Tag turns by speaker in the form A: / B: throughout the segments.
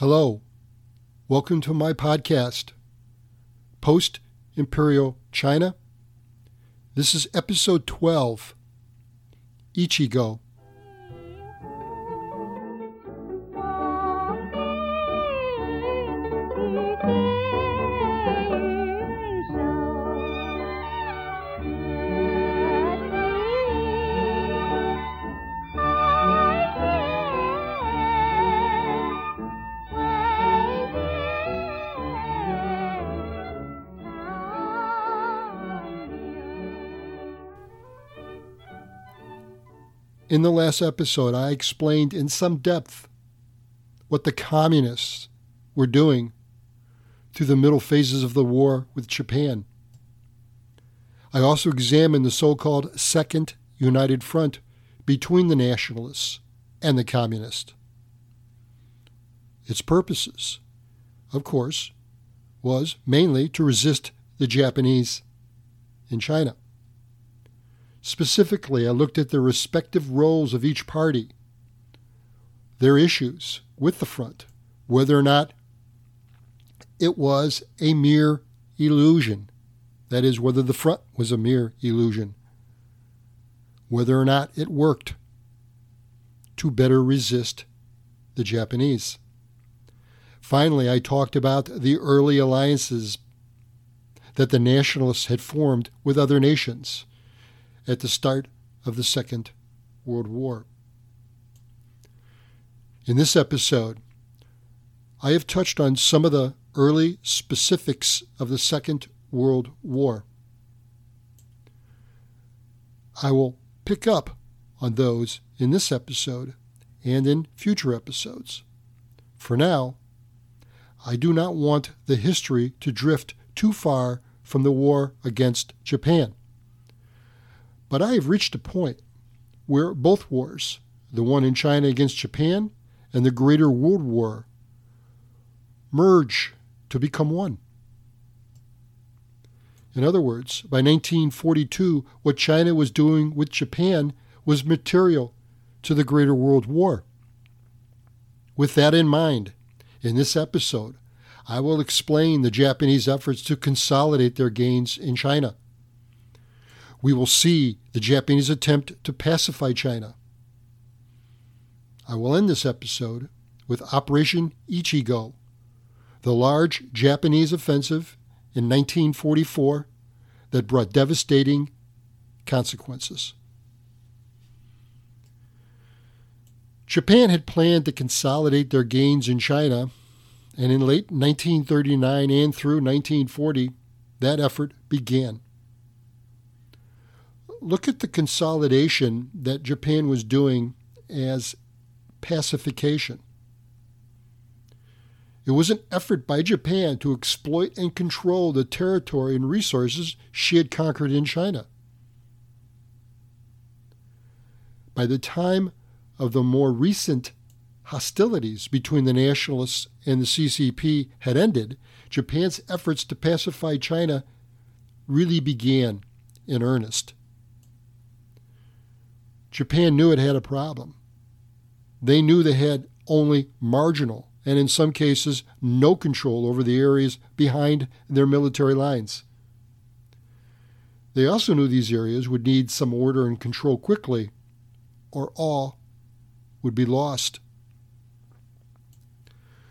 A: Hello. Welcome to my podcast, Post Imperial China. This is episode 12 Ichigo. In the last episode, I explained in some depth what the communists were doing through the middle phases of the war with Japan. I also examined the so called Second United Front between the nationalists and the communists. Its purposes, of course, was mainly to resist the Japanese in China. Specifically, I looked at the respective roles of each party, their issues with the front, whether or not it was a mere illusion. That is, whether the front was a mere illusion. Whether or not it worked to better resist the Japanese. Finally, I talked about the early alliances that the nationalists had formed with other nations at the start of the Second World War. In this episode, I have touched on some of the early specifics of the Second World War. I will pick up on those in this episode and in future episodes. For now, I do not want the history to drift too far from the war against Japan. But I have reached a point where both wars, the one in China against Japan and the Greater World War, merge to become one. In other words, by 1942, what China was doing with Japan was material to the Greater World War. With that in mind, in this episode, I will explain the Japanese efforts to consolidate their gains in China we will see the Japanese attempt to pacify China. I will end this episode with Operation Ichigo, the large Japanese offensive in 1944 that brought devastating consequences. Japan had planned to consolidate their gains in China, and in late 1939 and through 1940, that effort began look at the consolidation that Japan was doing as pacification. It was an effort by Japan to exploit and control the territory and resources she had conquered in China. By the time of the more recent hostilities between the nationalists and the CCP had ended, Japan's efforts to pacify China really began in earnest. Japan knew it had a problem. They knew they had only marginal, and in some cases, no control over the areas behind their military lines. They also knew these areas would need some order and control quickly, or all would be lost.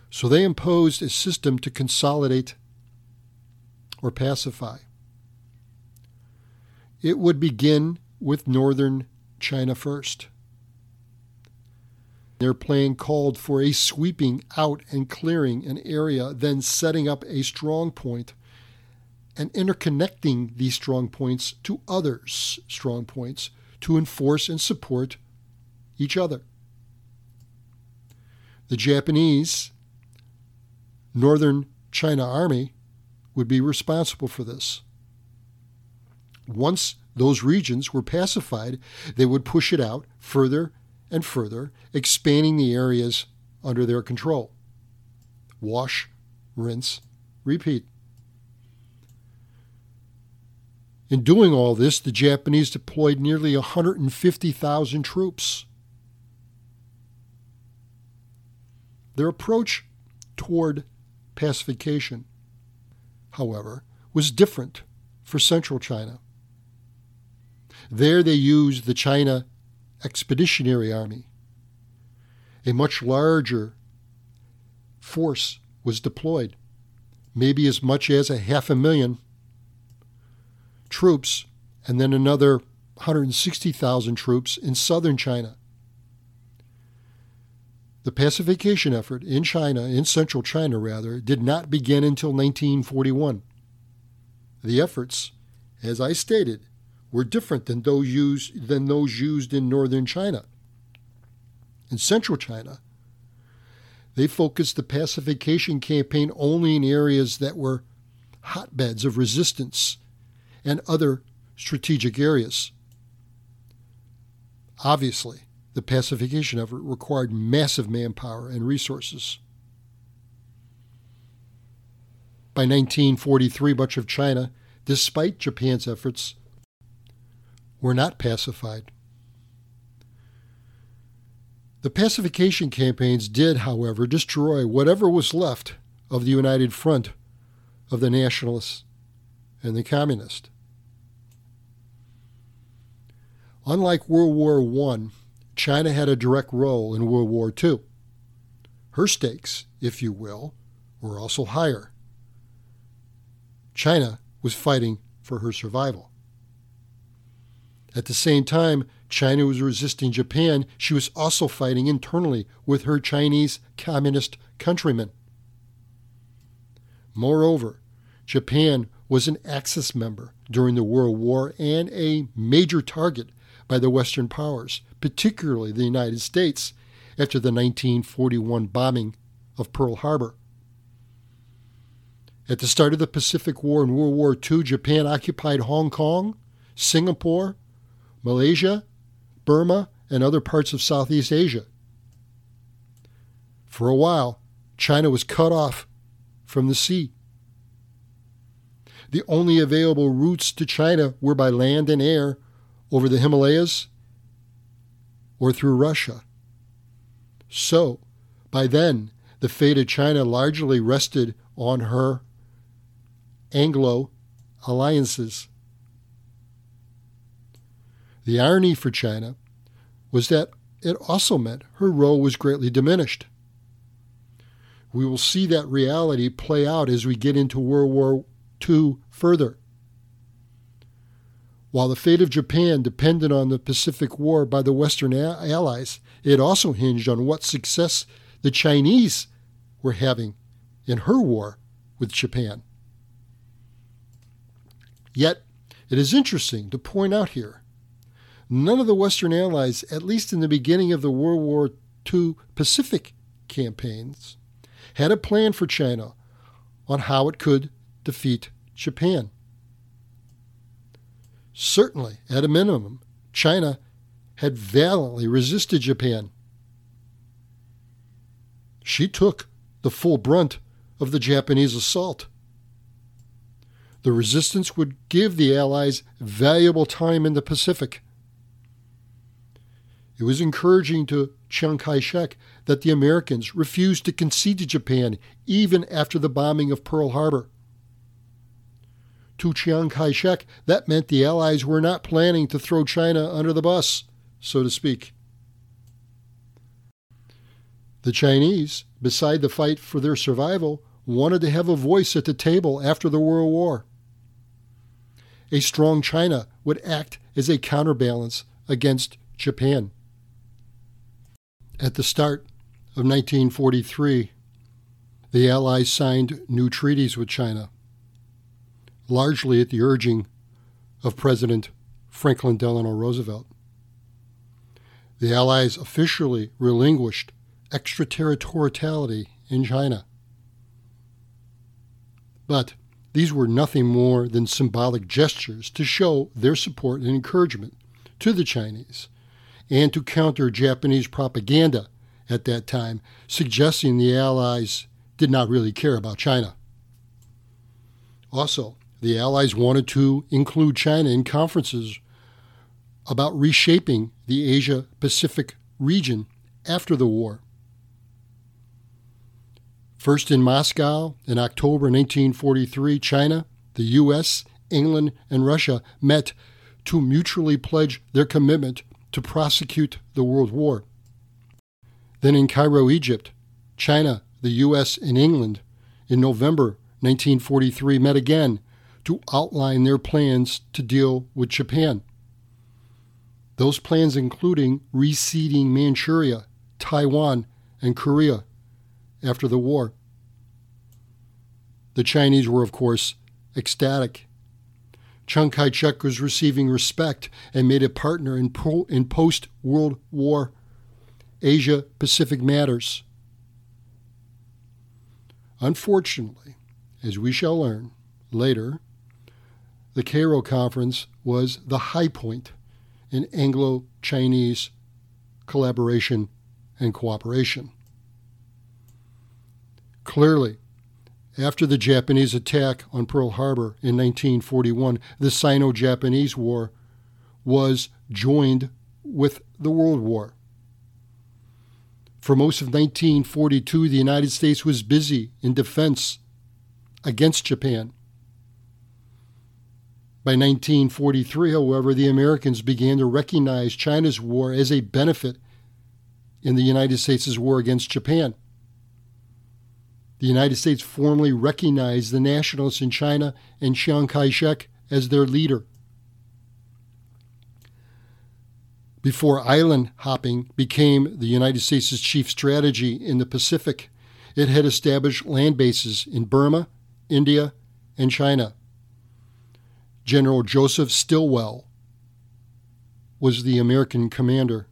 A: So they imposed a system to consolidate or pacify. It would begin with northern China first. Their plan called for a sweeping out and clearing an area, then setting up a strong point and interconnecting these strong points to others' strong points to enforce and support each other. The Japanese Northern China Army would be responsible for this. Once those regions were pacified, they would push it out further and further, expanding the areas under their control. Wash, rinse, repeat. In doing all this, the Japanese deployed nearly 150,000 troops. Their approach toward pacification, however, was different for central China. There they used the China Expeditionary Army. A much larger force was deployed, maybe as much as a half a million troops, and then another 160,000 troops in southern China. The pacification effort in China, in central China rather, did not begin until 1941. The efforts, as I stated, were different than those used, than those used in northern China. In central China, they focused the pacification campaign only in areas that were hotbeds of resistance and other strategic areas. Obviously, the pacification effort required massive manpower and resources. By 1943, much of China, despite Japan's efforts, were not pacified. The pacification campaigns did, however, destroy whatever was left of the united front of the nationalists and the communists. Unlike World War I, China had a direct role in World War II. Her stakes, if you will, were also higher. China was fighting for her survival. At the same time, China was resisting Japan, she was also fighting internally with her Chinese communist countrymen. Moreover, Japan was an Axis member during the World War and a major target by the Western powers, particularly the United States, after the 1941 bombing of Pearl Harbor. At the start of the Pacific War and World War II, Japan occupied Hong Kong, Singapore, Malaysia, Burma, and other parts of Southeast Asia. For a while, China was cut off from the sea. The only available routes to China were by land and air over the Himalayas or through Russia. So, by then, the fate of China largely rested on her Anglo alliances. The irony for China was that it also meant her role was greatly diminished. We will see that reality play out as we get into World War II further. While the fate of Japan depended on the Pacific War by the Western allies, it also hinged on what success the Chinese were having in her war with Japan. Yet, it is interesting to point out here none of the Western allies, at least in the beginning of the World War II Pacific campaigns, had a plan for China on how it could defeat Japan. Certainly, at a minimum, China had valiantly resisted Japan. She took the full brunt of the Japanese assault. The resistance would give the Allies valuable time in the Pacific. It was encouraging to Chiang Kai shek that the Americans refused to concede to Japan even after the bombing of Pearl Harbor to Chiang Kai shek, that meant the Allies were not planning to throw China under the bus, so to speak. The Chinese, beside the fight for their survival, wanted to have a voice at the table after the World War. A strong China would act as a counterbalance against Japan. At the start of 1943, the Allies signed new treaties with China largely at the urging of President Franklin Delano Roosevelt. The Allies officially relinquished extraterritoriality in China. But these were nothing more than symbolic gestures to show their support and encouragement to the Chinese and to counter Japanese propaganda at that time, suggesting the Allies did not really care about China. Also, the Allies wanted to include China in conferences about reshaping the Asia Pacific region after the war. First in Moscow in October 1943, China, the U.S., England, and Russia met to mutually pledge their commitment to prosecute the World War. Then in Cairo, Egypt, China, the U.S., and England in November 1943 met again to outline their plans to deal with Japan. Those plans including reseeding Manchuria, Taiwan, and Korea after the war. The Chinese were, of course, ecstatic. Chiang Kai shek was receiving respect and made a partner in, in post World War Asia Pacific matters. Unfortunately, as we shall learn later, the Cairo Conference was the high point in Anglo Chinese collaboration and cooperation. Clearly, after the Japanese attack on Pearl Harbor in 1941, the Sino Japanese War was joined with the World War. For most of 1942, the United States was busy in defense against Japan. By 1943, however, the Americans began to recognize China's war as a benefit in the United States' war against Japan. The United States formally recognized the nationalists in China and Chiang Kai shek as their leader. Before island hopping became the United States' chief strategy in the Pacific, it had established land bases in Burma, India, and China. General Joseph Stilwell was the American commander.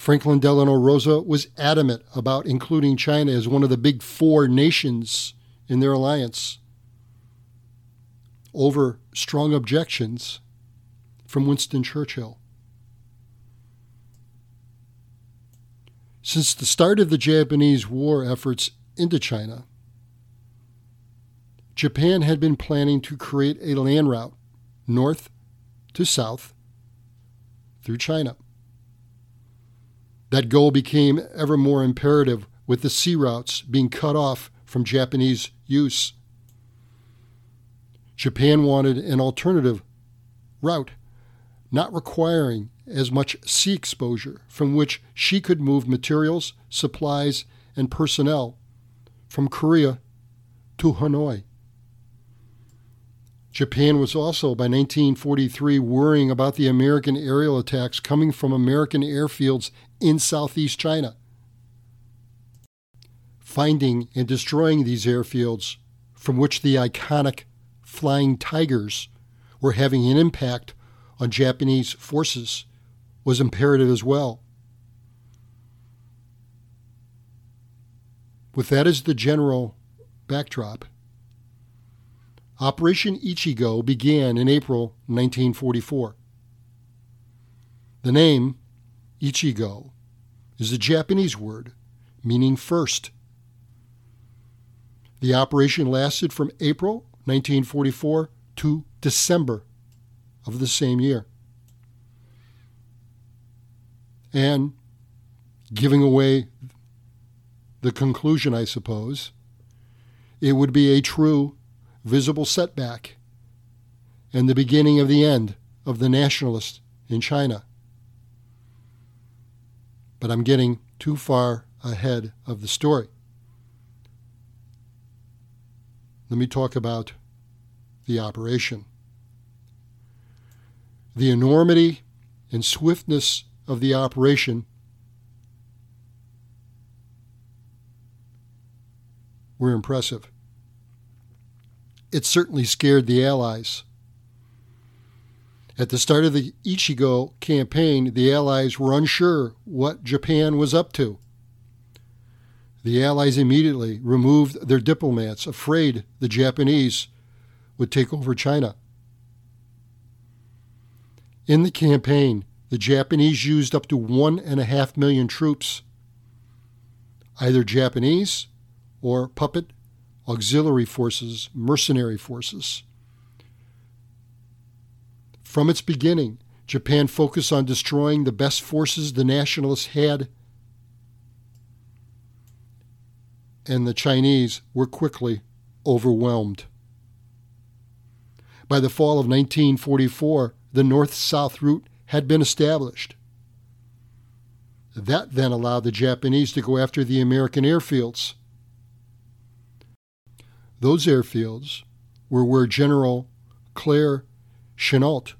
A: Franklin Delano Roosevelt was adamant about including China as one of the big four nations in their alliance over strong objections from Winston Churchill. Since the start of the Japanese war efforts into China, Japan had been planning to create a land route north to south through China. That goal became ever more imperative with the sea routes being cut off from Japanese use. Japan wanted an alternative route, not requiring as much sea exposure, from which she could move materials, supplies, and personnel from Korea to Hanoi. Japan was also, by 1943, worrying about the American aerial attacks coming from American airfields in southeast China. Finding and destroying these airfields, from which the iconic Flying Tigers were having an impact on Japanese forces, was imperative as well. With that as the general backdrop, Operation Ichigo began in April 1944. The name, Ichigo, is a Japanese word meaning first. The operation lasted from April 1944 to December of the same year. And giving away the conclusion, I suppose, it would be a true visible setback and the beginning of the end of the nationalists in China. But I'm getting too far ahead of the story. Let me talk about the operation. The enormity and swiftness of the operation were impressive it certainly scared the Allies. At the start of the Ichigo campaign, the Allies were unsure what Japan was up to. The Allies immediately removed their diplomats, afraid the Japanese would take over China. In the campaign, the Japanese used up to one and a half million troops, either Japanese or puppet auxiliary forces, mercenary forces. From its beginning, Japan focused on destroying the best forces the nationalists had and the Chinese were quickly overwhelmed. By the fall of 1944, the north south route had been established. That then allowed the Japanese to go after the American airfields. Those airfields were where General Claire Chennault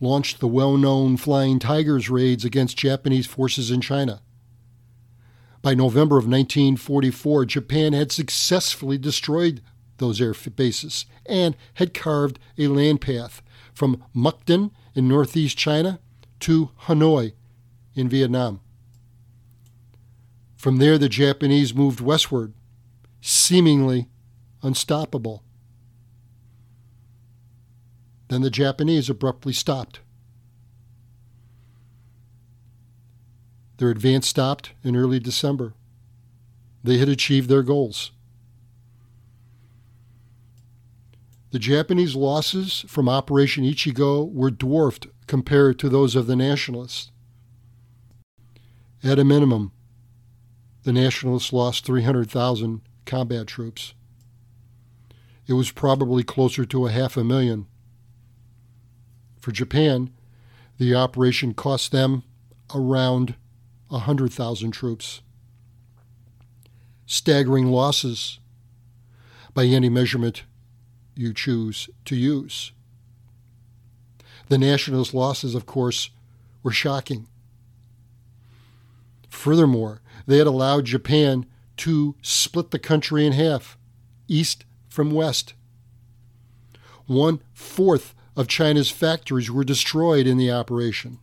A: launched the well known Flying Tigers raids against Japanese forces in China. By November of 1944, Japan had successfully destroyed those air bases and had carved a land path from Mukden in northeast China to Hanoi in Vietnam. From there, the Japanese moved westward, seemingly unstoppable. Then the Japanese abruptly stopped. Their advance stopped in early December. They had achieved their goals. The Japanese losses from Operation Ichigo were dwarfed compared to those of the Nationalists. At a minimum, the Nationalists lost 300,000 combat troops. It was probably closer to a half a million. For Japan, the operation cost them around 100,000 troops. Staggering losses by any measurement you choose to use. The nationalist losses, of course, were shocking. Furthermore, they had allowed Japan to split the country in half, east from west. One fourth of China's factories were destroyed in the operation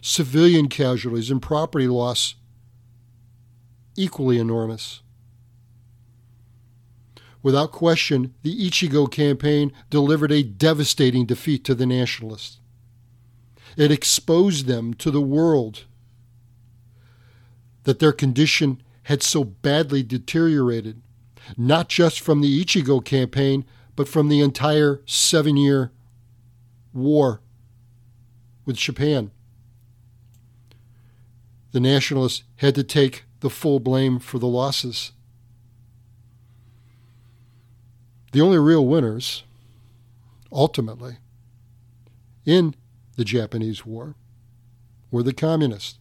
A: civilian casualties and property loss equally enormous. Without question, the Ichigo campaign delivered a devastating defeat to the nationalists. It exposed them to the world that their condition had so badly deteriorated, not just from the Ichigo campaign, but from the entire seven year war with Japan the nationalists had to take the full blame for the losses. The only real winners, ultimately, in the Japanese War were the communists.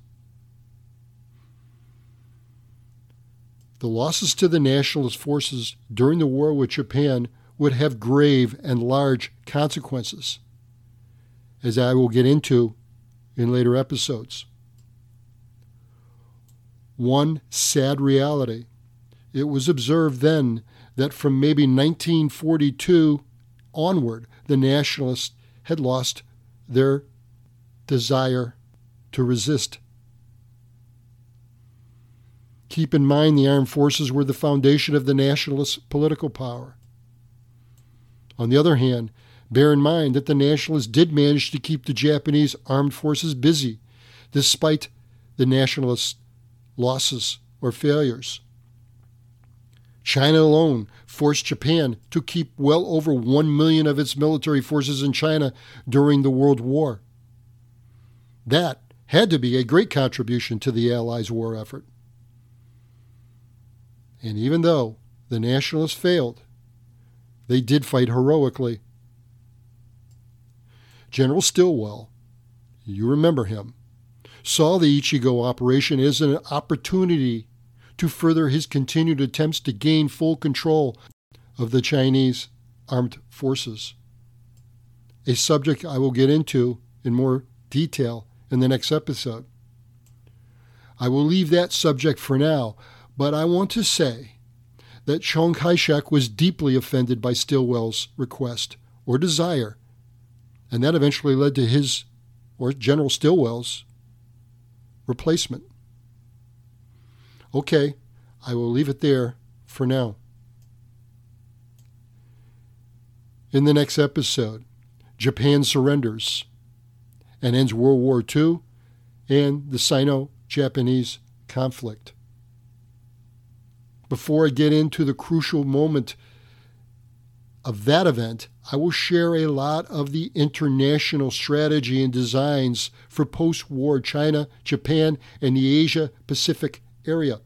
A: The losses to the nationalist forces during the war with Japan would have grave and large consequences, as I will get into in later episodes one sad reality. It was observed then that from maybe 1942 onward, the nationalists had lost their desire to resist. Keep in mind the armed forces were the foundation of the nationalist political power. On the other hand, bear in mind that the nationalists did manage to keep the Japanese armed forces busy, despite the nationalists' losses or failures. China alone forced Japan to keep well over 1 million of its military forces in China during the World War. That had to be a great contribution to the Allies' war effort. And even though the Nationalists failed, they did fight heroically. General Stilwell, you remember him, saw the Ichigo operation as an opportunity to further his continued attempts to gain full control of the Chinese armed forces. A subject I will get into in more detail in the next episode. I will leave that subject for now, but I want to say that Chiang Kai shek was deeply offended by Stilwell's request or desire, and that eventually led to his, or General Stilwell's, replacement. Okay, I will leave it there for now. In the next episode, Japan surrenders and ends World War II and the Sino Japanese conflict. Before I get into the crucial moment of that event, I will share a lot of the international strategy and designs for post war China, Japan, and the Asia Pacific area.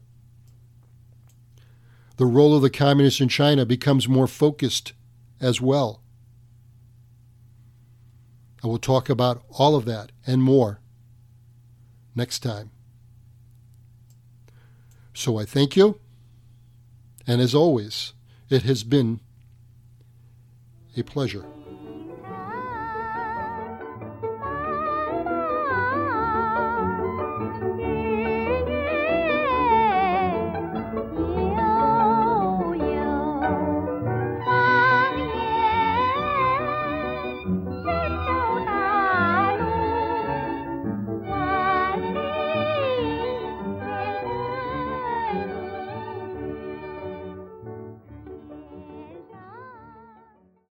A: the role of the communists in China becomes more focused as well. I will talk about all of that and more next time. So I thank you, and as always, it has been a pleasure.